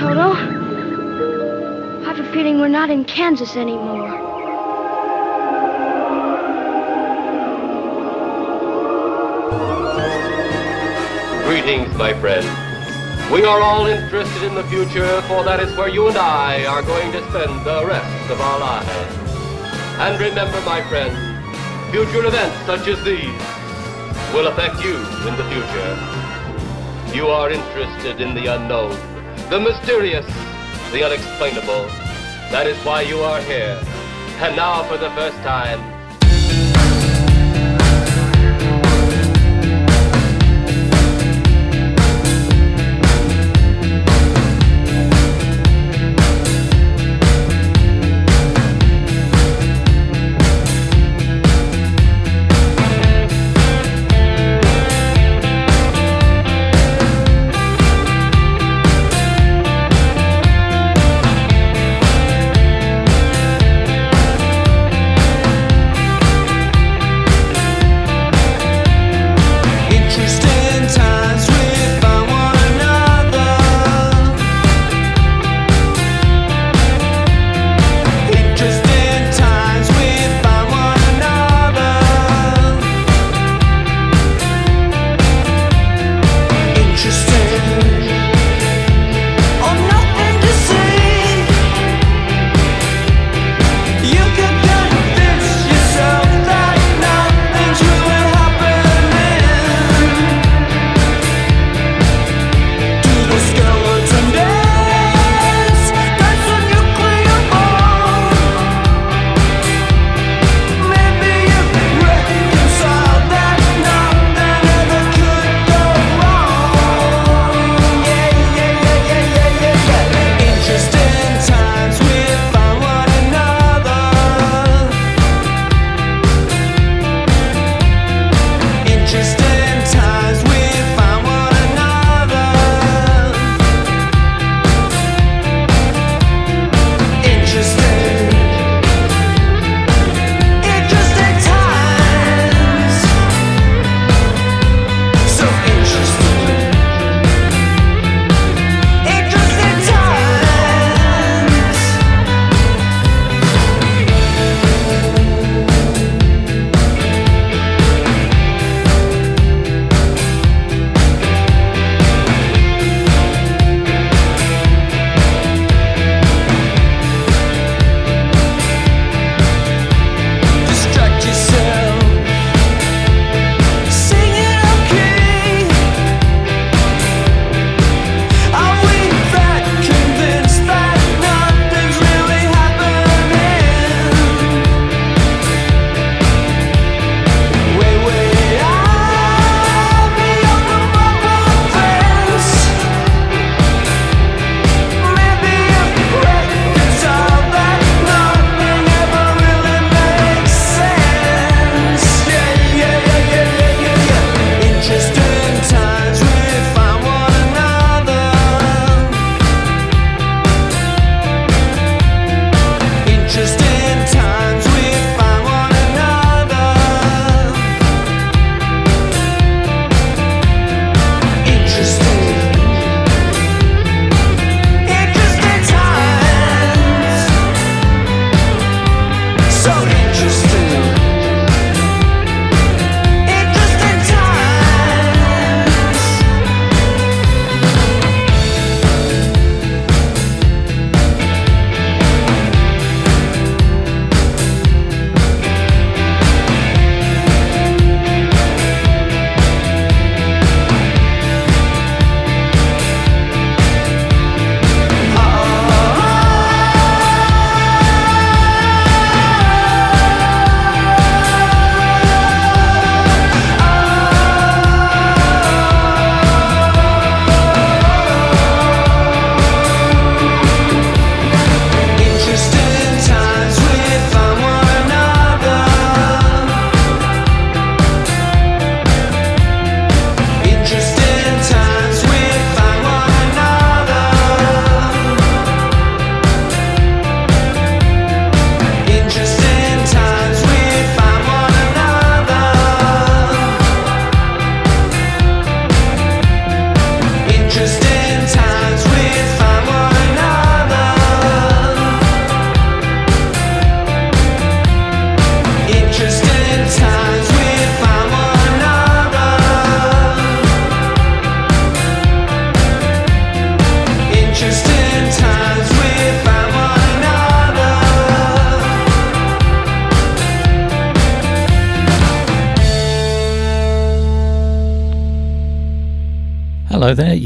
Toto. I have a feeling we're not in Kansas anymore. Greetings, my friend. We are all interested in the future, for that is where you and I are going to spend the rest of our lives. And remember, my friend, future events such as these will affect you in the future. You are interested in the unknown, the mysterious, the unexplainable. That is why you are here. And now, for the first time,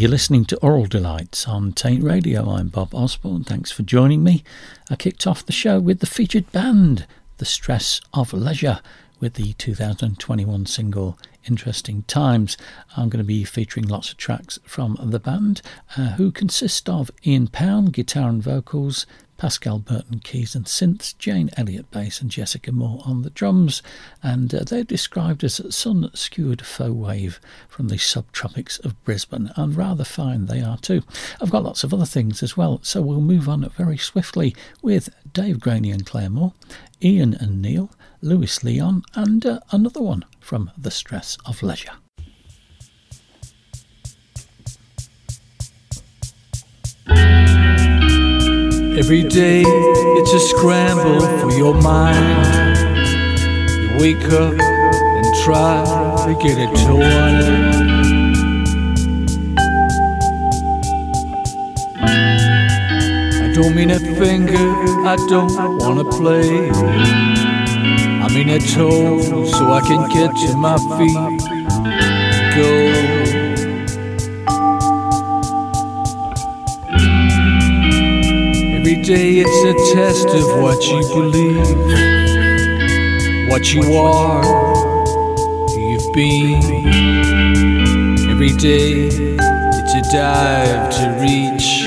you're listening to Oral Delights on Taint Radio. I'm Bob Osborne, thanks for joining me. I kicked off the show with the featured band, The Stress of Leisure, with the 2021 single Interesting Times. I'm going to be featuring lots of tracks from the band, uh, who consist of Ian Pound, guitar and vocals, Pascal Burton keys and synths, Jane Elliott bass, and Jessica Moore on the drums. And uh, they're described as sun skewered faux wave from the subtropics of Brisbane, and rather fine they are too. I've got lots of other things as well, so we'll move on very swiftly with Dave Graney and Clare Moore, Ian and Neil, Louis Leon, and uh, another one from The Stress of Leisure. Every day it's a scramble for your mind. You wake up and try to get it on. I don't mean a finger, I don't wanna play. I mean a toe so I can get to my feet. Go day it's a test of what you believe, what you are, you've been. Every day it's a dive to reach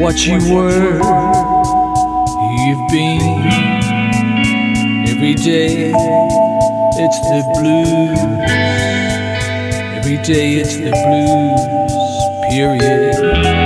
what you were, you've been. Every day it's the blues. Every day it's the blues, period.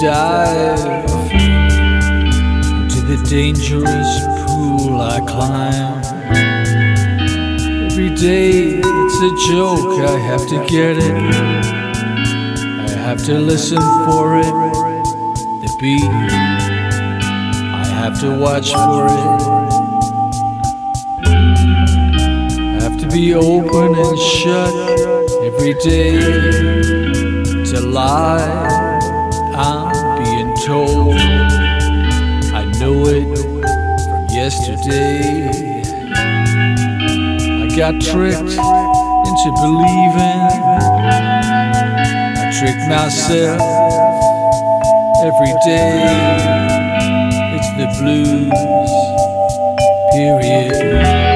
Dive? Into the dangerous pool I climb. Every day it's a joke, I have to get it. I have to listen for it. The beat, I have to watch for it. I have to be open and shut every day to lie. Told I know it from yesterday. I got tricked into believing. I tricked myself every day. It's the blues, period.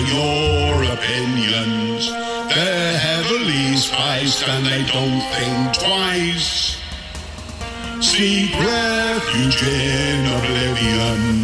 are your opinions. They're heavily spiced and they don't think twice. Seek refuge in oblivion.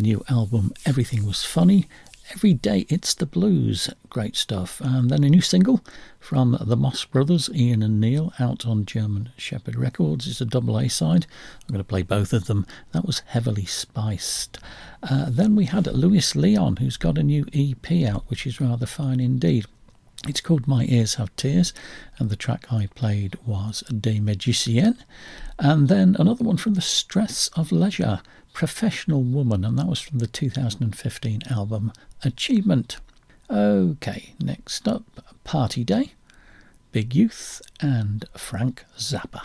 The new album Everything Was Funny. Every Day It's the Blues. Great stuff. And then a new single from the Moss Brothers, Ian and Neil, out on German Shepherd Records. It's a double A side. I'm going to play both of them. That was heavily spiced. Uh, then we had Louis Leon, who's got a new EP out, which is rather fine indeed. It's called My Ears Have Tears, and the track I played was Des Magiciens. And then another one from the Stress of Leisure, Professional Woman, and that was from the 2015 album Achievement. Okay, next up Party Day, Big Youth, and Frank Zappa.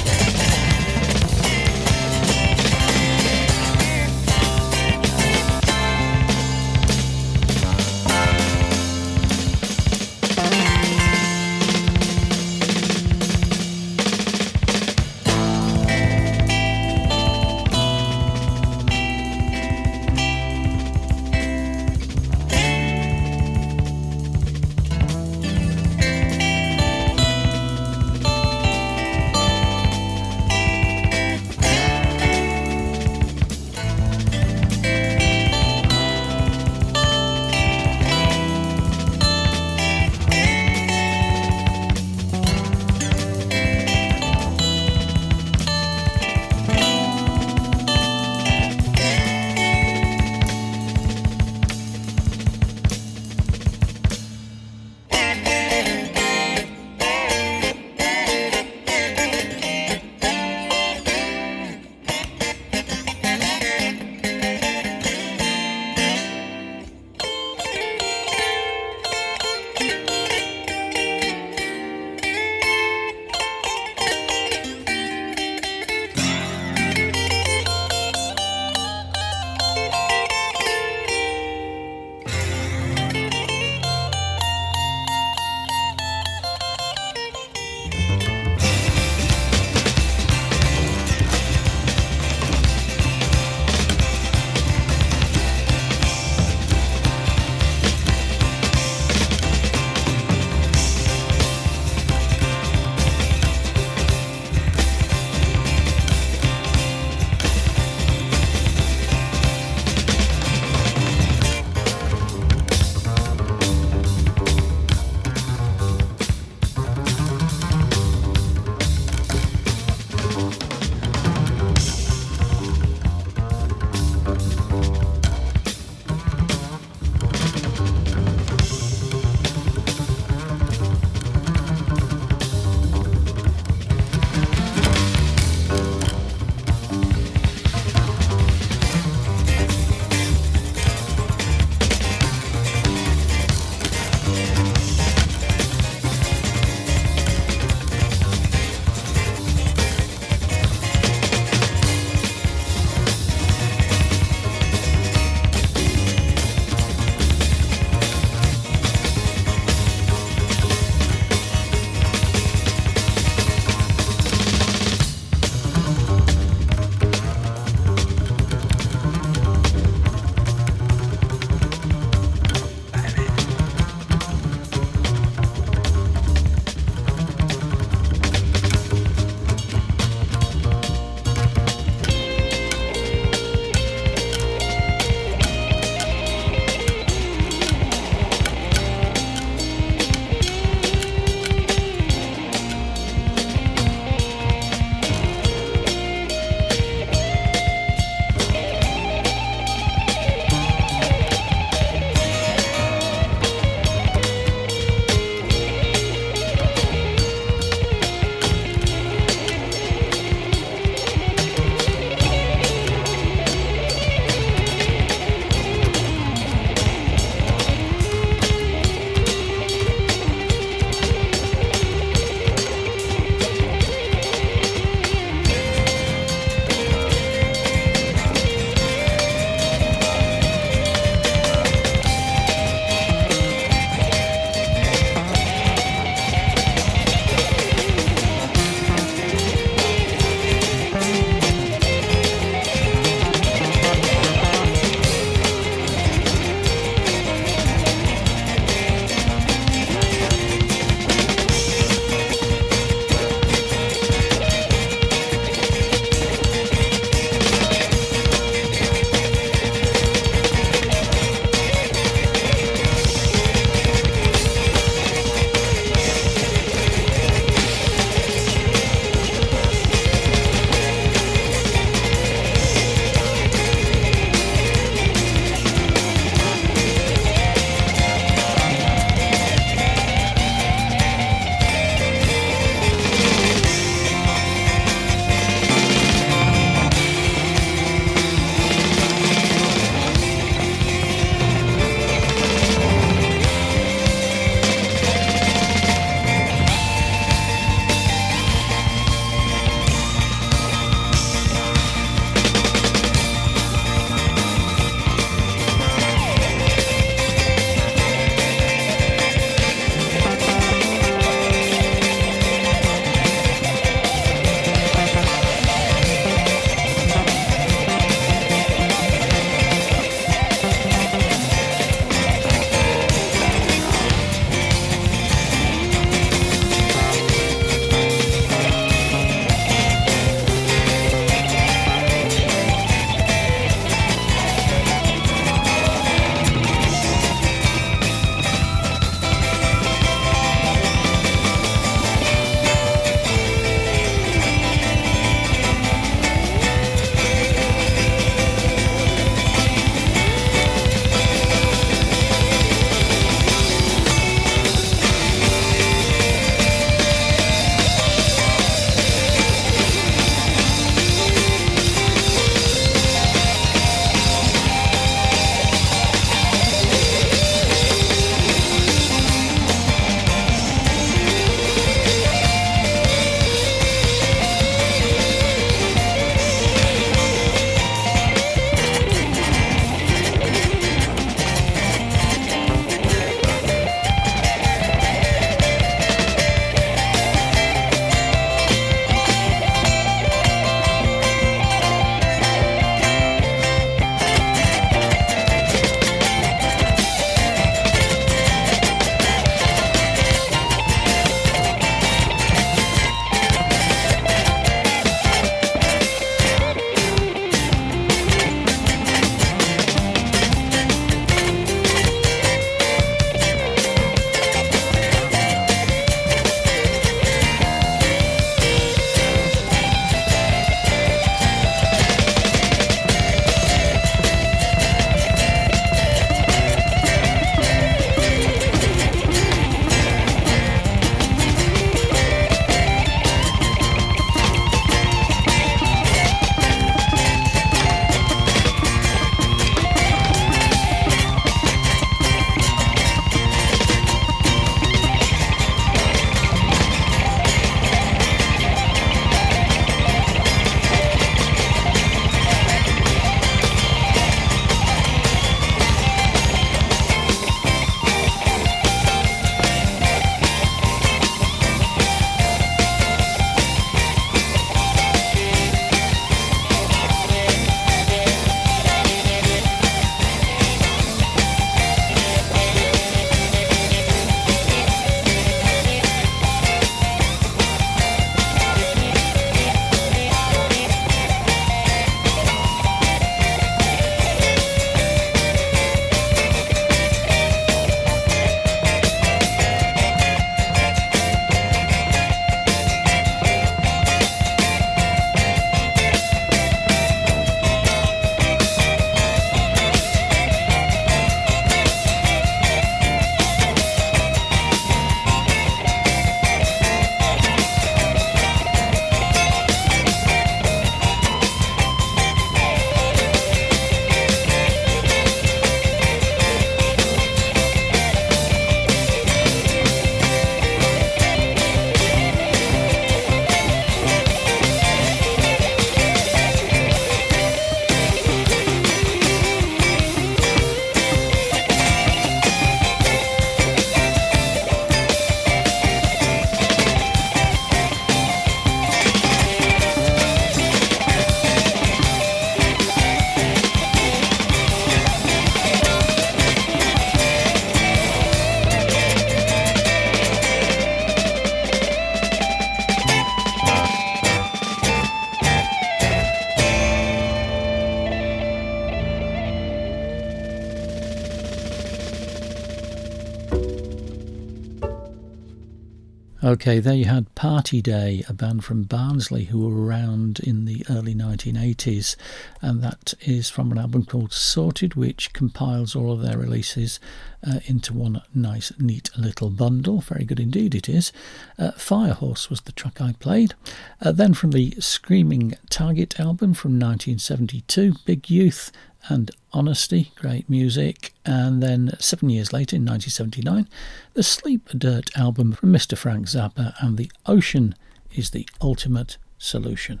Okay, there you had Party Day, a band from Barnsley who were around in the early 1980s, and that is from an album called Sorted, which compiles all of their releases uh, into one nice, neat little bundle. Very good indeed, it is. Uh, Firehorse was the track I played. Uh, then from the Screaming Target album from 1972, Big Youth and Honesty, great music. And then seven years later, in 1979, the Sleep Dirt album from Mr. Frank Zappa, and The Ocean is the ultimate solution.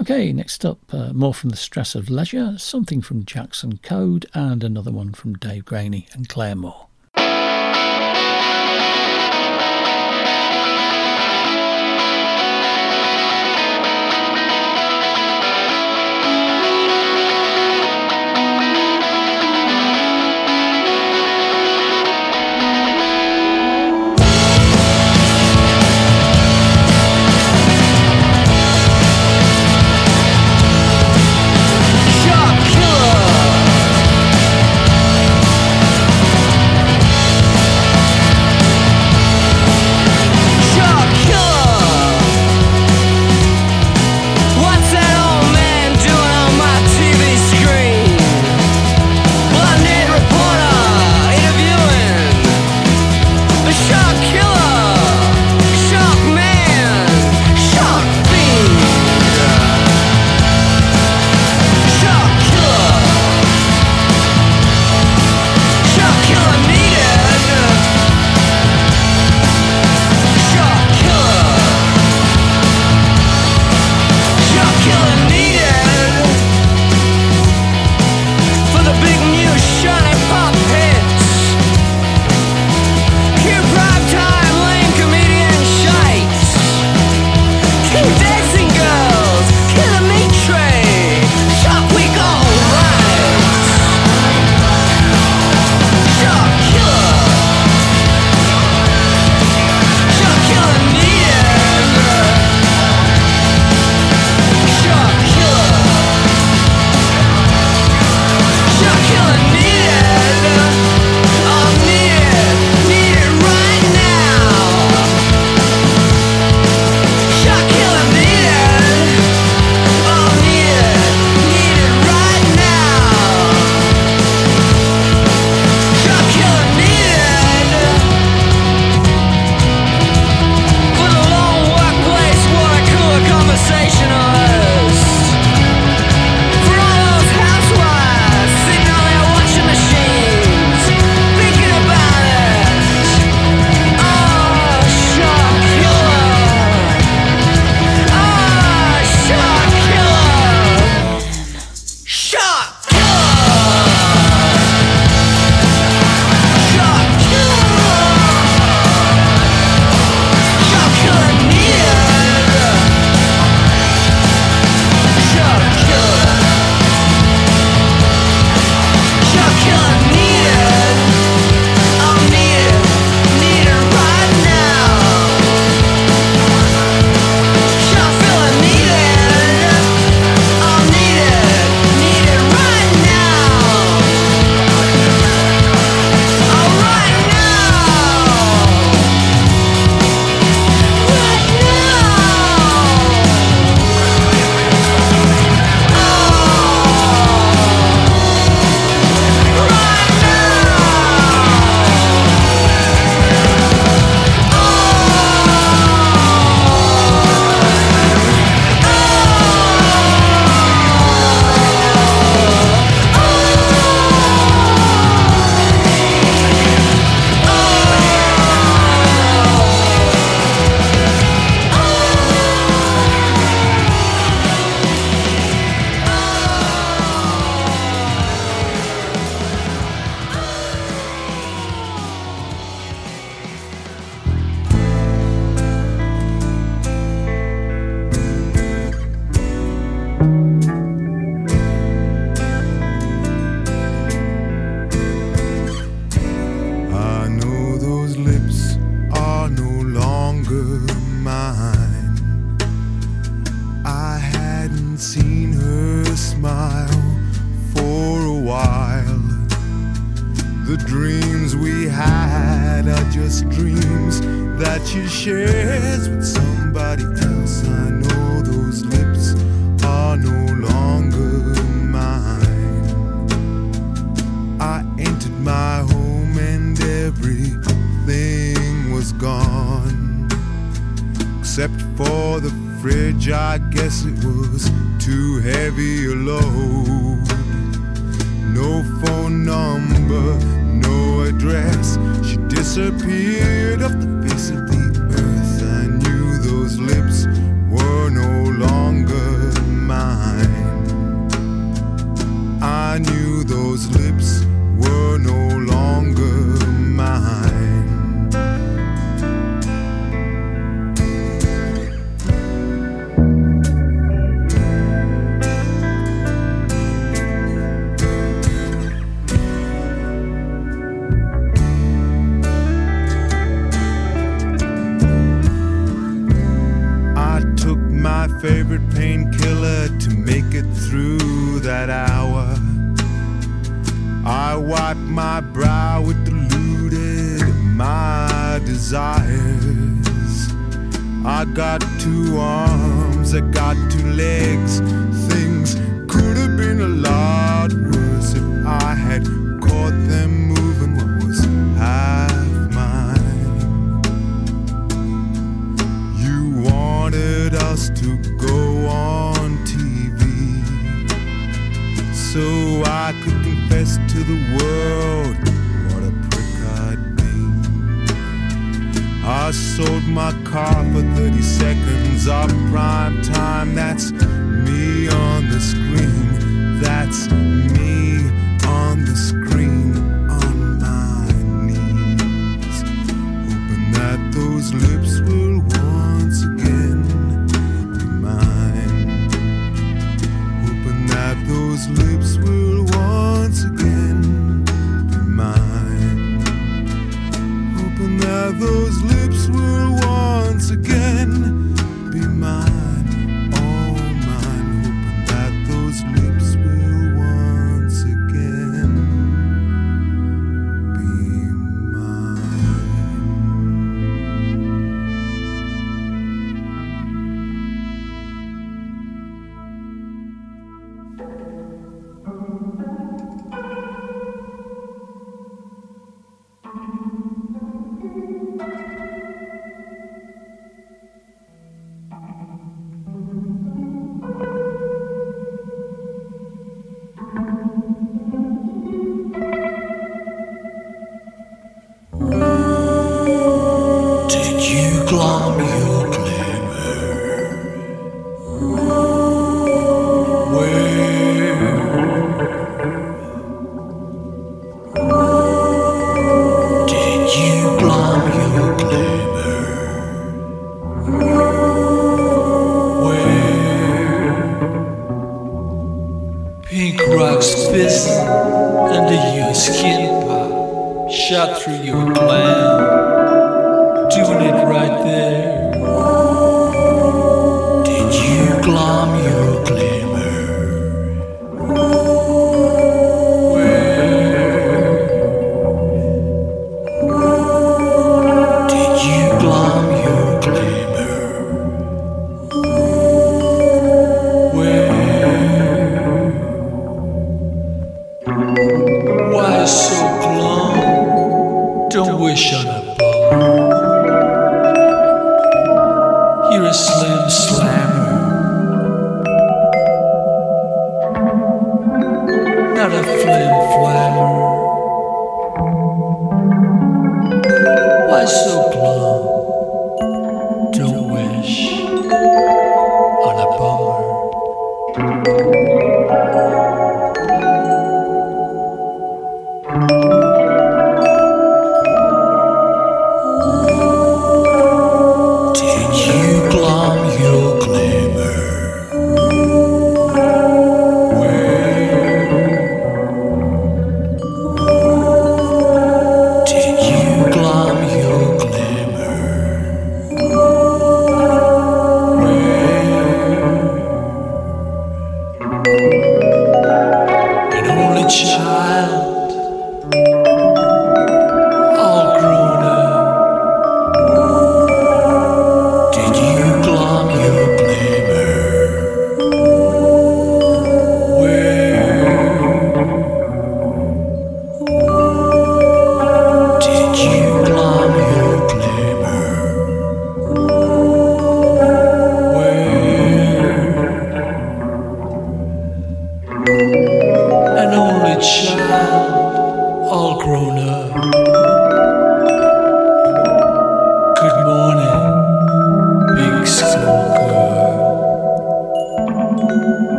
Okay, next up, uh, more from the stress of leisure, something from Jackson Code, and another one from Dave Graney and Clare Moore.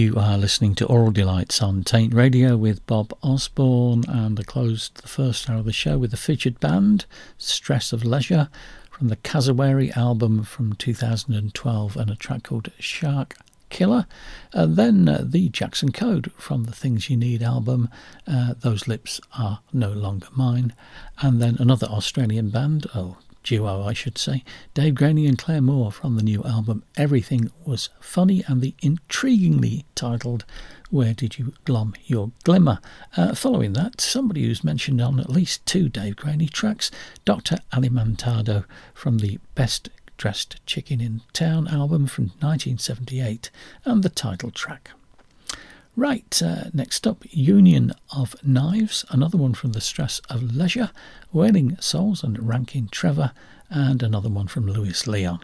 You are listening to Oral Delights on Taint Radio with Bob Osborne, and I closed the first hour of the show with the featured band, Stress of Leisure, from the Cassowary album from 2012, and a track called Shark Killer. And then uh, the Jackson Code from the Things You Need album, uh, Those Lips Are No Longer Mine. And then another Australian band, oh, duo, I should say, Dave Graney and Clare Moore from the new album Everything Was Funny and the intriguingly titled Where Did You Glom Your Glimmer? Uh, following that, somebody who's mentioned on at least two Dave Graney tracks, Dr. Alimantado from the Best Dressed Chicken in Town album from 1978 and the title track. Right, uh, next up Union of Knives, another one from The Stress of Leisure, Wailing Souls and Ranking Trevor, and another one from Louis Leon.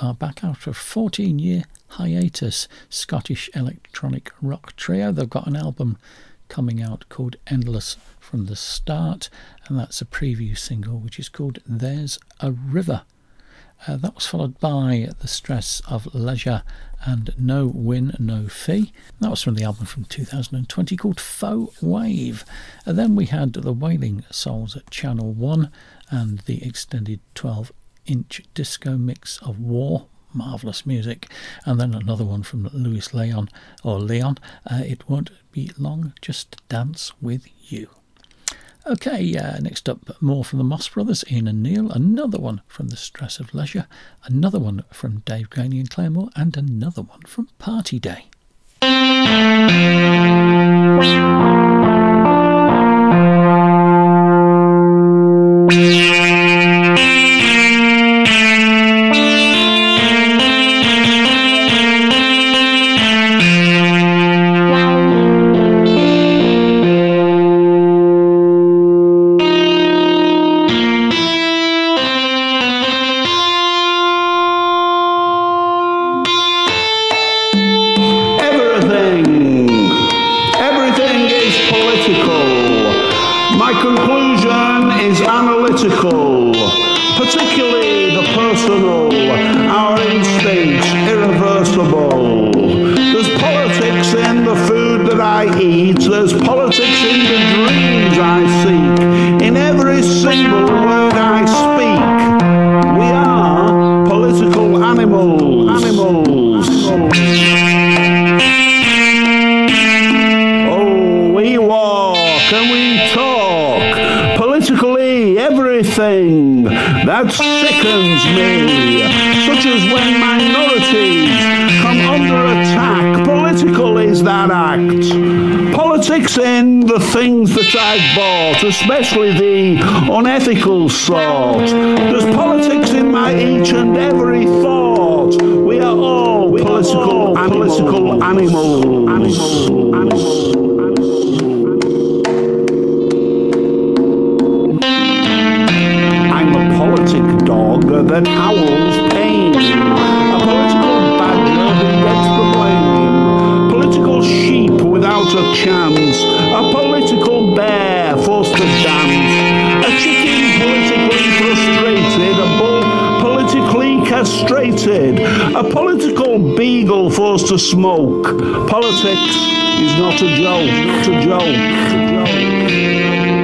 Are back after a 14 year hiatus. Scottish electronic rock trio. They've got an album coming out called Endless from the Start, and that's a preview single which is called There's a River. Uh, that was followed by The Stress of Leisure and No Win, No Fee. That was from the album from 2020 called Faux Wave. And then we had The Wailing Souls at Channel 1 and the extended 12 inch disco mix of War. Marvellous music. And then another one from Louis Leon, or Leon. Uh, it won't be long, just dance with you. Okay, uh, next up, more from the Moss Brothers, Ian and Neil, another one from The Stress of Leisure, another one from Dave Graney and Clare Moore, and another one from Party Day. That howls pain. A political badger who gets the blame. Political sheep without a chance. A political bear forced to dance, a chicken politically frustrated, a bull politically castrated, a political beagle forced to smoke. Politics is not a joke, not a joke. Not a joke.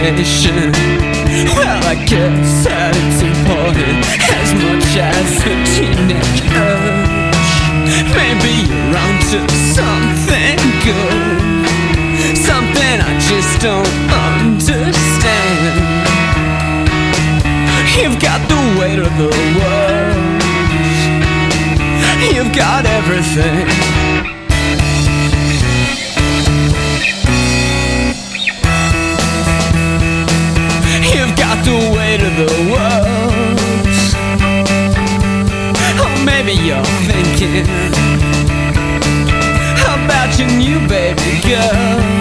definition. Well, I guess that it's important as much as a teenage urge. Maybe you're onto something good, something I just don't understand. You've got the weight of the world, you've got everything. thinking about your new baby girl.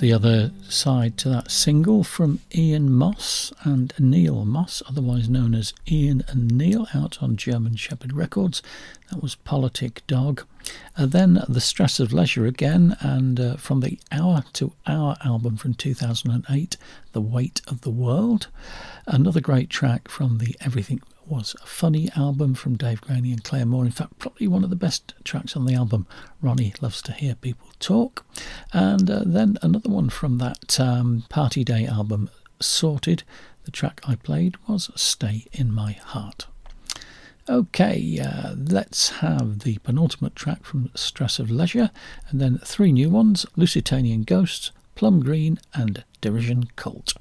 The other side to that single from Ian Moss and Neil Moss, otherwise known as Ian and Neil, out on German Shepherd Records. That was Politic Dog. Uh, then The Stress of Leisure again, and uh, from the Hour to Hour album from 2008, The Weight of the World. Another great track from the Everything was a funny album from Dave Graney and Clare Moore. In fact, probably one of the best tracks on the album. Ronnie loves to hear people talk. And uh, then another one from that um, Party Day album, Sorted. The track I played was Stay in My Heart. Okay, uh, let's have the penultimate track from Stress of Leisure, and then three new ones Lusitanian Ghosts, Plum Green, and Derision Cult.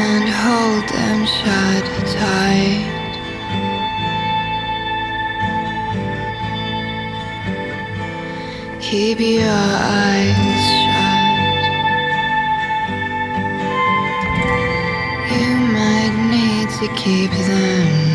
and hold them shut tight. Keep your eyes shut. You might need to keep them.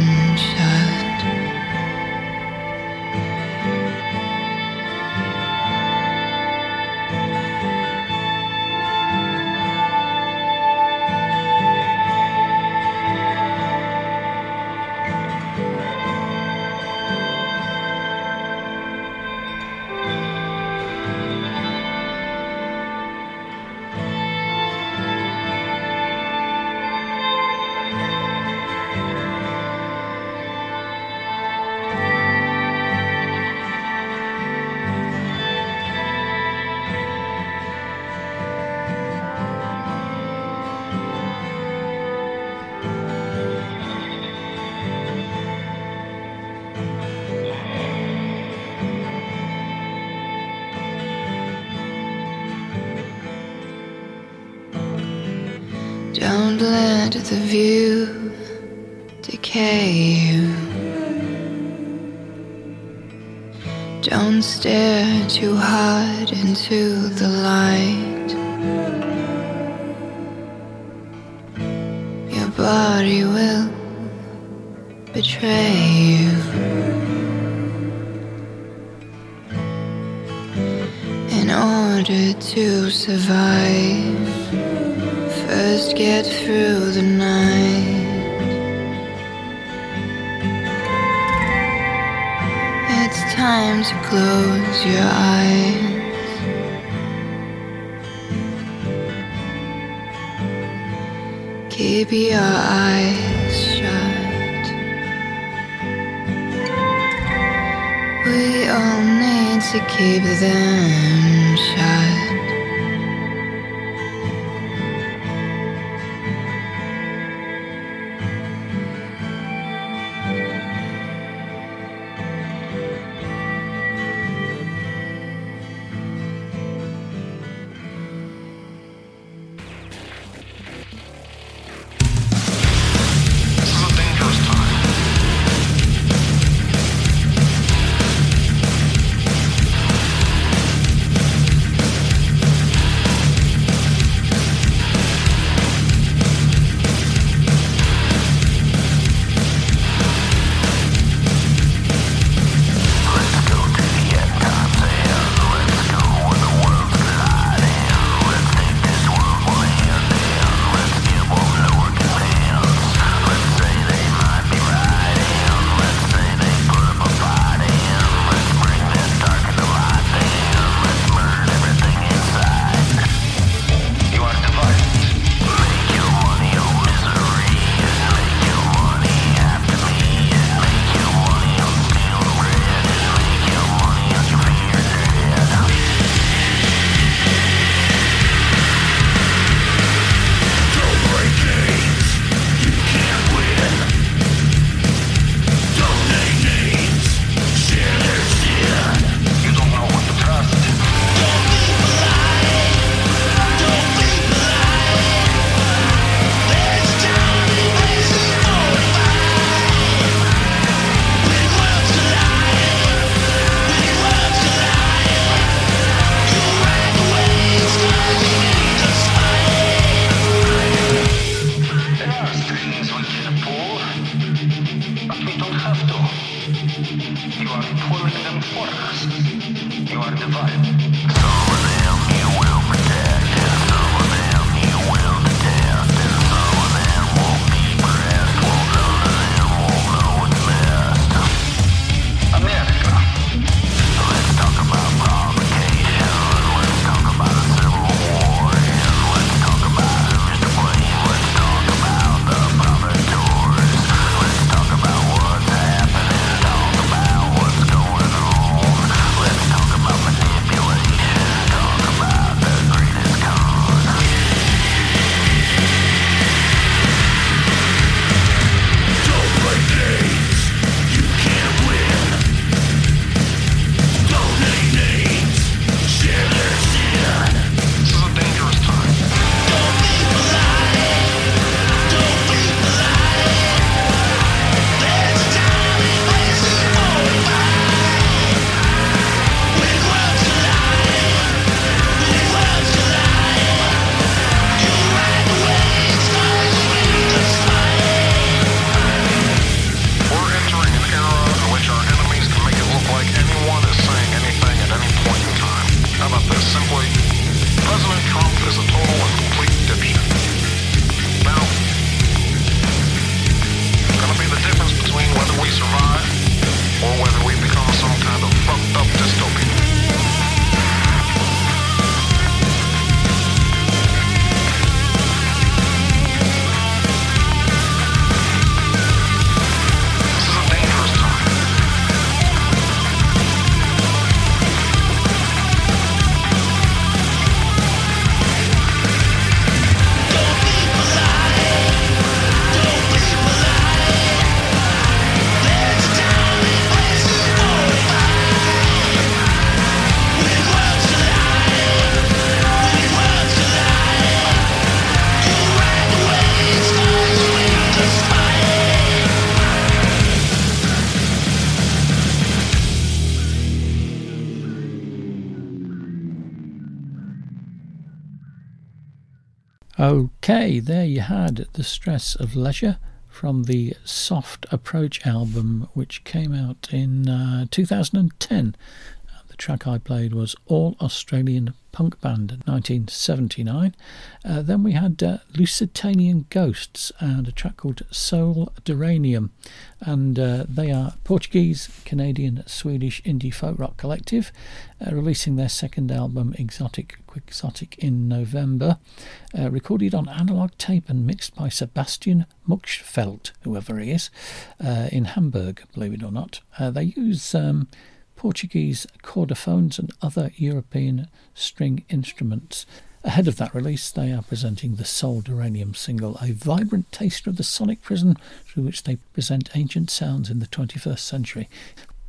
Had The Stress of Leisure from the Soft Approach album, which came out in uh, 2010. The track I played was All Australian Punk Band 1979. Uh, then we had uh, Lusitanian Ghosts and a track called Soul Duranium. And uh, they are Portuguese, Canadian, Swedish indie folk rock collective, uh, releasing their second album, Exotic Quixotic, in November. Uh, recorded on analog tape and mixed by Sebastian Muckfelt, whoever he is, uh, in Hamburg, believe it or not. they use. Um, Portuguese chordophones and other European string instruments. Ahead of that release, they are presenting the Soul Duranium single, a vibrant taster of the sonic prison through which they present ancient sounds in the 21st century.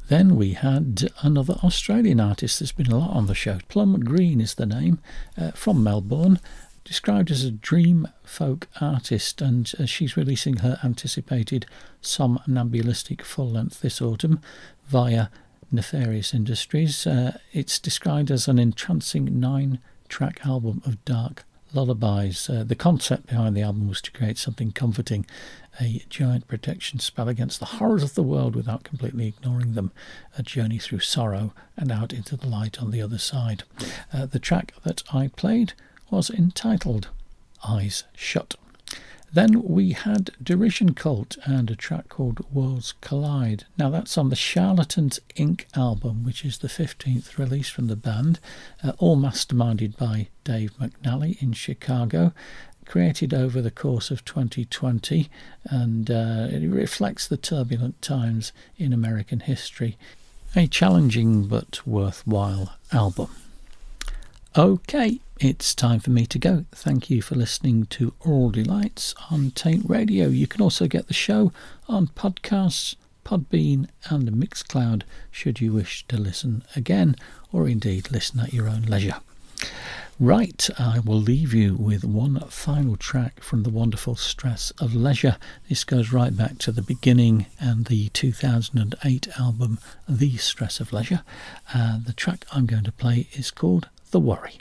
Then we had another Australian artist. There's been a lot on the show. Plum Green is the name, uh, from Melbourne, described as a dream folk artist, and uh, she's releasing her anticipated somnambulistic full length this autumn via Nefarious Industries. Uh, it's described as an entrancing nine track album of dark lullabies. Uh, the concept behind the album was to create something comforting, a giant protection spell against the horrors of the world without completely ignoring them, a journey through sorrow and out into the light on the other side. Uh, the track that I played was entitled Eyes Shut. Then we had Derision Cult and a track called Worlds Collide. Now that's on the Charlatans Inc. album, which is the 15th release from the band, uh, all masterminded by Dave McNally in Chicago. Created over the course of 2020, and uh, it reflects the turbulent times in American history. A challenging but worthwhile album. Okay, it's time for me to go. Thank you for listening to Aural Delights on Taint Radio. You can also get the show on podcasts, Podbean, and Mixcloud should you wish to listen again or indeed listen at your own leisure. Right, I will leave you with one final track from the wonderful Stress of Leisure. This goes right back to the beginning and the 2008 album The Stress of Leisure. Uh, the track I'm going to play is called The Worry.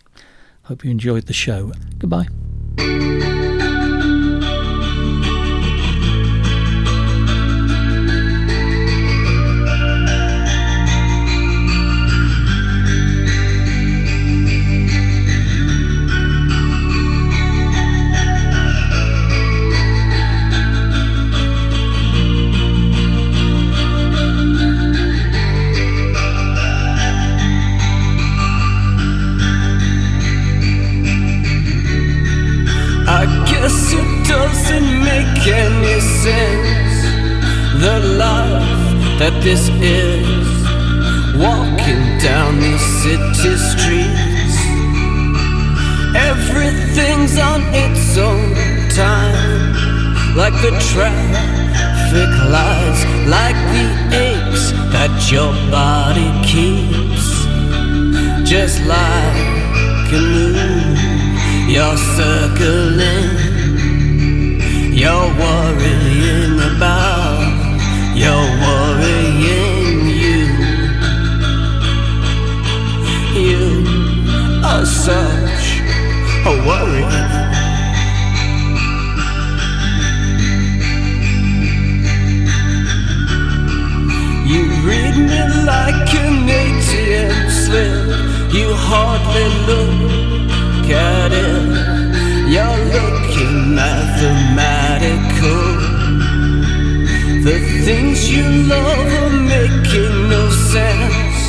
Hope you enjoyed the show. Goodbye. Traffic lights, like the aches that your body keeps. Just like a moon, you're circling, you're worrying about you're worrying you. You are such a worry. Read me like an ATM slip. You hardly look at it. You're looking mathematical. The things you love are making no sense.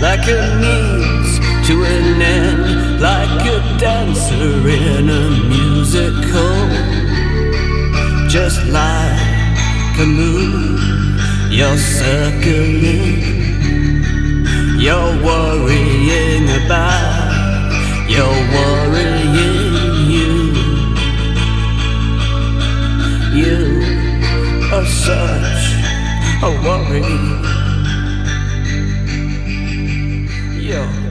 Like a means to an end, like a dancer in a musical. Just like a moon, you're circling, you're worrying about, you're worrying you. You are such a worry. You're